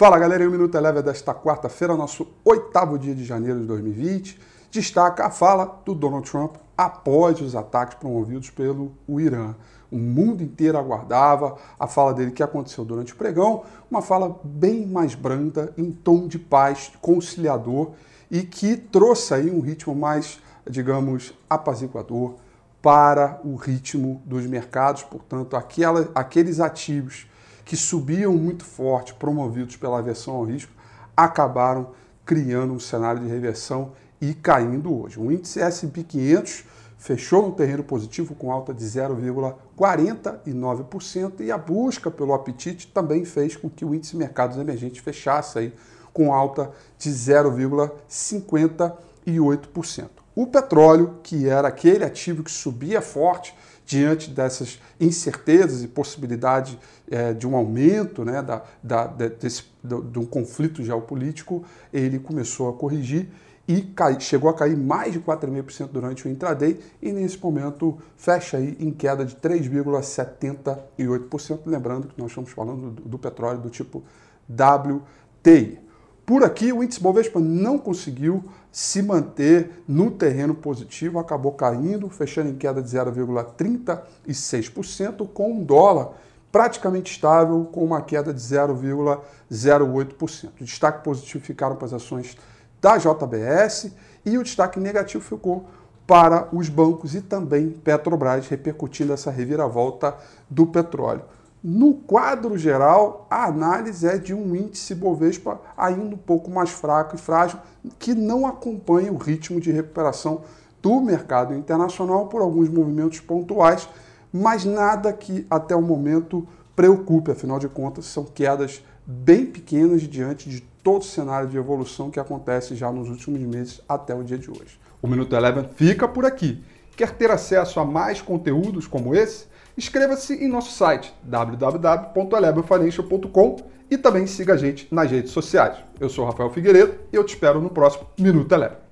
Fala galera, o Minuto Eleva desta quarta-feira, nosso oitavo dia de janeiro de 2020, destaca a fala do Donald Trump após os ataques promovidos pelo Irã. O mundo inteiro aguardava a fala dele que aconteceu durante o pregão, uma fala bem mais branda, em tom de paz, conciliador e que trouxe aí um ritmo mais, digamos, apaziguador para o ritmo dos mercados, portanto, aquela, aqueles ativos que subiam muito forte, promovidos pela aversão ao risco, acabaram criando um cenário de reversão e caindo hoje. O índice S&P 500 fechou no terreno positivo com alta de 0,49% e a busca pelo apetite também fez com que o índice mercados emergentes fechasse aí com alta de 0,58%. O petróleo, que era aquele ativo que subia forte, diante dessas incertezas e possibilidade é, de um aumento né, da, da, desse, de um conflito geopolítico, ele começou a corrigir e cai, chegou a cair mais de 4,5% durante o intraday e nesse momento fecha aí em queda de 3,78%. Lembrando que nós estamos falando do, do petróleo do tipo WTI. Por aqui, o índice Bovespa não conseguiu se manter no terreno positivo, acabou caindo, fechando em queda de 0,36%, com um dólar praticamente estável, com uma queda de 0,08%. O destaque positivo ficaram para as ações da JBS e o destaque negativo ficou para os bancos e também Petrobras, repercutindo essa reviravolta do petróleo. No quadro geral, a análise é de um índice Bovespa ainda um pouco mais fraco e frágil, que não acompanha o ritmo de recuperação do mercado internacional por alguns movimentos pontuais, mas nada que até o momento preocupe, afinal de contas, são quedas bem pequenas diante de todo o cenário de evolução que acontece já nos últimos meses até o dia de hoje. O Minuto Eleven fica por aqui. Quer ter acesso a mais conteúdos como esse? Inscreva-se em nosso site www.elevenfinancial.com e também siga a gente nas redes sociais. Eu sou Rafael Figueiredo e eu te espero no próximo Minuto Eleva.